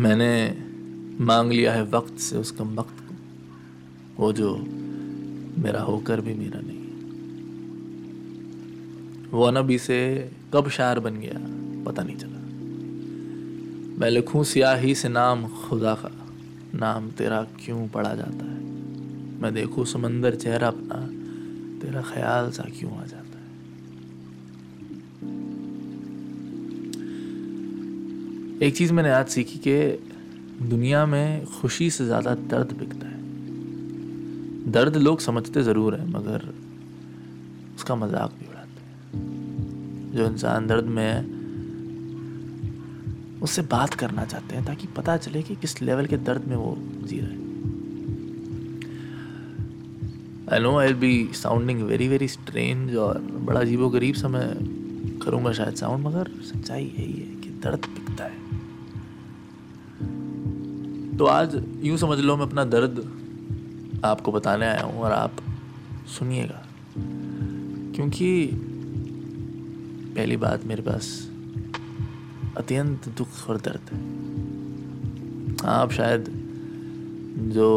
मैंने मांग लिया है वक्त से उस कम वक्त को। वो जो मेरा होकर भी मेरा नहीं। वो नबी से कब शायर बन गया, पता नहीं चला। मैं लिखूं सियाही से नाम खुदा का। नाम तेरा क्यों पढ़ा जाता है? मैं देखूँ समंदर चेहरा अपना। तेरा ख्याल सा क्यों आ जाता एक चीज़ मैंने आज सीखी कि दुनिया में खुशी से ज़्यादा दर्द बिकता है। दर्द लोग समझते ज़रूर हैं, मगर उसका मज़ाक भी उड़ाते हैं। जो इंसान दर्द में है, उससे बात करना चाहते हैं ताकि पता चले कि किस लेवल के दर्द में वो जी रहे I know I be sounding very very strange और बड़ा अजीबो गरीब सा मैं करूँगा शायद साउंड मगर सच्चाई यही है कि दर्द बिकता है। तो आज यूँ समझ लो मैं अपना दर्द आपको बताने आया हूँ और आप सुनिएगा। क्योंकि पहली बात मेरे पास अत्यंत दुख और दर्द है। आप शायद जो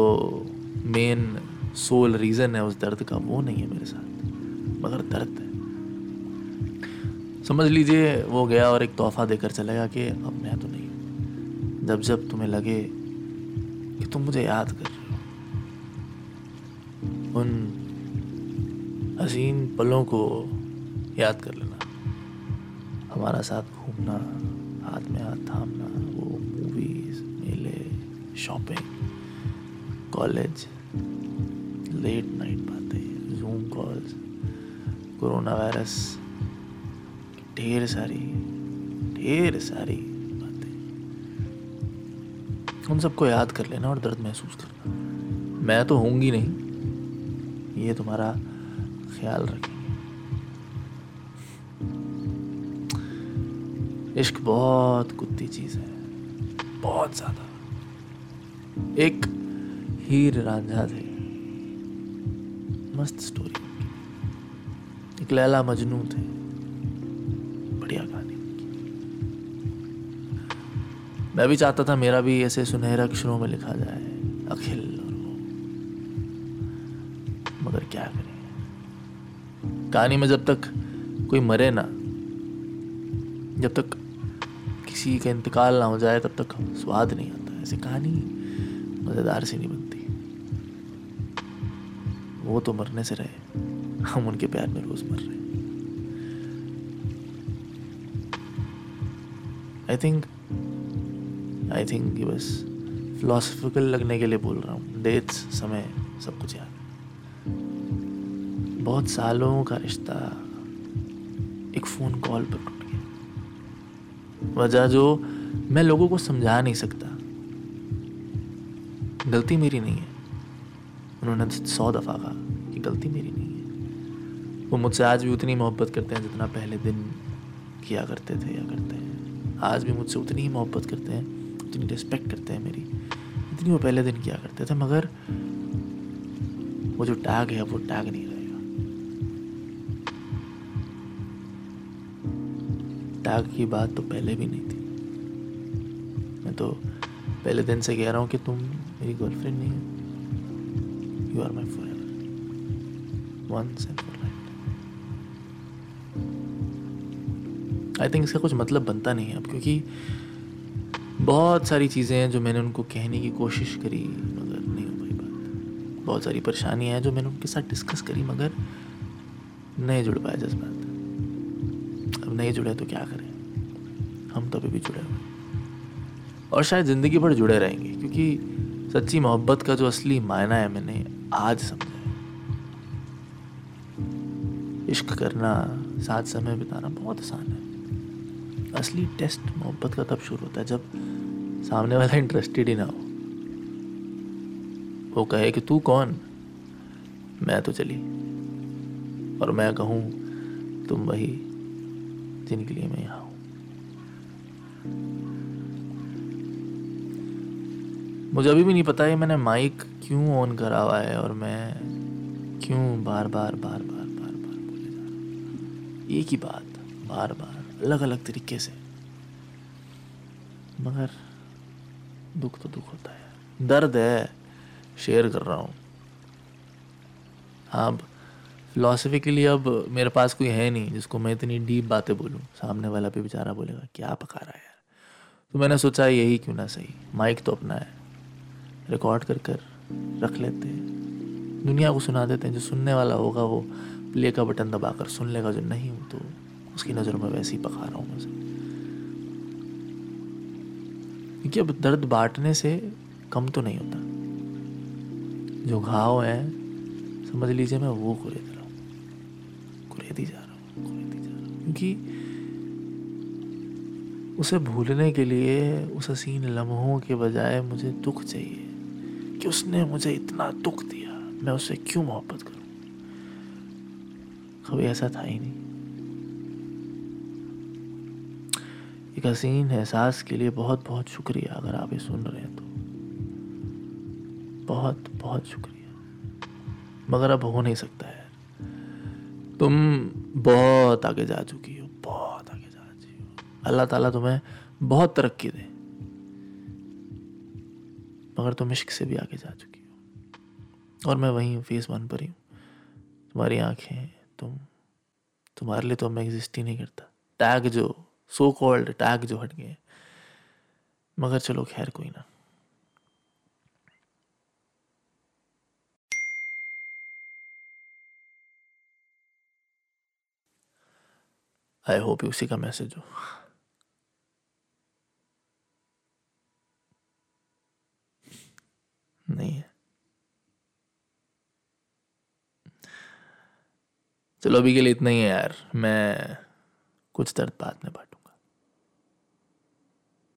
मेन सोल रीज़न है उस दर्द का वो नहीं है मेरे साथ, मगर दर्द है। समझ लीजिए वो गया और एक तोहफा देकर चलेगा कि अब मैं तो नहीं, जब जब तुम्हें लगे कि तुम मुझे याद कर उन हसीन पलों को याद कर लेना। हमारा साथ घूमना, हाथ में हाथ थामना, वो मूवीज़ मेले शॉपिंग कॉलेज लेट नाइट बातें जूम कॉल्स कोरोना वायरस ढेर सारी ढेर सारी उन सबको याद कर लेना और दर्द महसूस करना मैं तो होंगी नहीं। ये तुम्हारा ख्याल रखेंगे इश्क बहुत कुत्ती चीज़ है। बहुत ज़्यादा। एक हीर रांझा थे। मस्त स्टोरी एक लैला मजनू थे। बढ़िया कहानी मैं भी चाहता था मेरा भी ऐसे सुनहरा अक्षरों में लिखा जाए, अखिल मगर क्या करें? कहानी में जब तक कोई मरे ना, जब तक किसी का इंतकाल ना हो जाए, तब तक स्वाद नहीं आता। ऐसी कहानी मज़ेदार सी नहीं बनती। वो तो मरने से रहे, हम उनके प्यार में रोज़ मर रहे। आई थिंक आई थिंक ये बस फिलोसफिकल लगने के लिए बोल रहा हूँ। डेट्स समय, सब कुछ याद। बहुत सालों का रिश्ता एक फ़ोन कॉल पर टूट गया। वजह जो मैं लोगों को समझा नहीं सकता। गलती मेरी नहीं है। उन्होंने सौ दफ़ा कहा कि गलती मेरी नहीं है। वो मुझसे आज भी उतनी मोहब्बत करते हैं जितना पहले दिन किया करते थे या करते हैं। आज भी मुझसे उतनी ही मोहब्बत करते हैं। उतनी रिस्पेक्ट करते हैं मेरी। इतनी वो पहले दिन किया करते थे, मगर वो जो टैग है वो टैग नहीं रहेगा टैग की बात तो पहले भी नहीं थी। मैं तो पहले दिन से कह रहा हूँ कि तुम मेरी गर्लफ्रेंड नहीं हो। You are my forever once I think इसका कुछ मतलब बनता नहीं है अब, क्योंकि बहुत सारी चीज़ें हैं जो मैंने उनको कहने की कोशिश करी, मगर नहीं हो पाई बात। बहुत सारी परेशानियाँ हैं जो मैंने उनके साथ डिस्कस करी, मगर नहीं जुड़ पाया जज्बात। अब नहीं जुड़े तो क्या करें? हम तो अभी भी जुड़े हुए और शायद ज़िंदगी भर जुड़े रहेंगे, क्योंकि सच्ची मोहब्बत का जो असली मायना है मैंने आज समझा है। इश्क करना, साथ समय बिताना बहुत आसान है। असली टेस्ट मोहब्बत का तब शुरू होता है जब सामने वाला इंटरेस्टेड ही ना हो। वो कहे कि तू कौन? मैं तो चली। और मैं कहूँ, तुम वही जिनके लिए मैं यहाँ हूँ। मुझे अभी भी नहीं पता है मैंने माइक क्यों ऑन करा हुआ है और मैं क्यों बार बार बार बार बार बार बोले जा रहा एक ही बात बार बार अलग अलग तरीके से। मगर दुख तो दुख होता है। दर्द है शेयर कर रहा हूँ। अब फिलोसफिकली अब मेरे पास कोई है नहीं जिसको मैं इतनी डीप बातें बोलूँ। सामने वाला भी बेचारा बोलेगा, क्या पका रहा है यार? तो मैंने सोचा यही क्यों ना सही। माइक तो अपना है। रिकॉर्ड कर कर, रख लेते हैं। दुनिया को सुना देते हैं। जो सुनने वाला होगा वो प्ले का बटन दबाकर सुन लेगा, जो नहीं तो उसकी नज़र में वैसे ही पका रहा हूँ मैं क्योंकि अब दर्द बांटने से कम तो नहीं होता। जो घाव है, समझ लीजिए मैं वो कुरेद रहा हूँ कुरेदी जा रहा हूँ, कुरेदी जा रहा हूँ, क्योंकि उसे भूलने के लिए, उस हसीन लम्हों के बजाय मुझे दुख चाहिए कि उसने मुझे इतना दुख दिया, मैं उससे क्यों मोहब्बत करूँ? कभी ऐसा था ही नहीं। एक हसीन एहसास के लिए बहुत बहुत शुक्रिया अगर आप ये सुन रहे हैं तो। बहुत बहुत शुक्रिया। मगर अब हो नहीं सकता है। तुम बहुत आगे जा चुकी हो, बहुत आगे जा चुकी हो। अल्लाह ताला तुम्हें बहुत तरक्की दे। मगर तुम इश्क से भी आगे जा चुकी हो। और मैं वहीं फेस वन पर ही हूँ। तुम्हारी आँखें, तुम, तुम्हारे लिए तो मैं एग्जिस्ट ही नहीं करता। टैग जो सो कॉल्ड टैग जो हट गए, मगर चलो खैर कोई ना। आई होप उसी का मैसेज हो। नहीं है। चलो अभी के लिए इतना ही है यार, मैं कुछ दर्द बाद में बांटू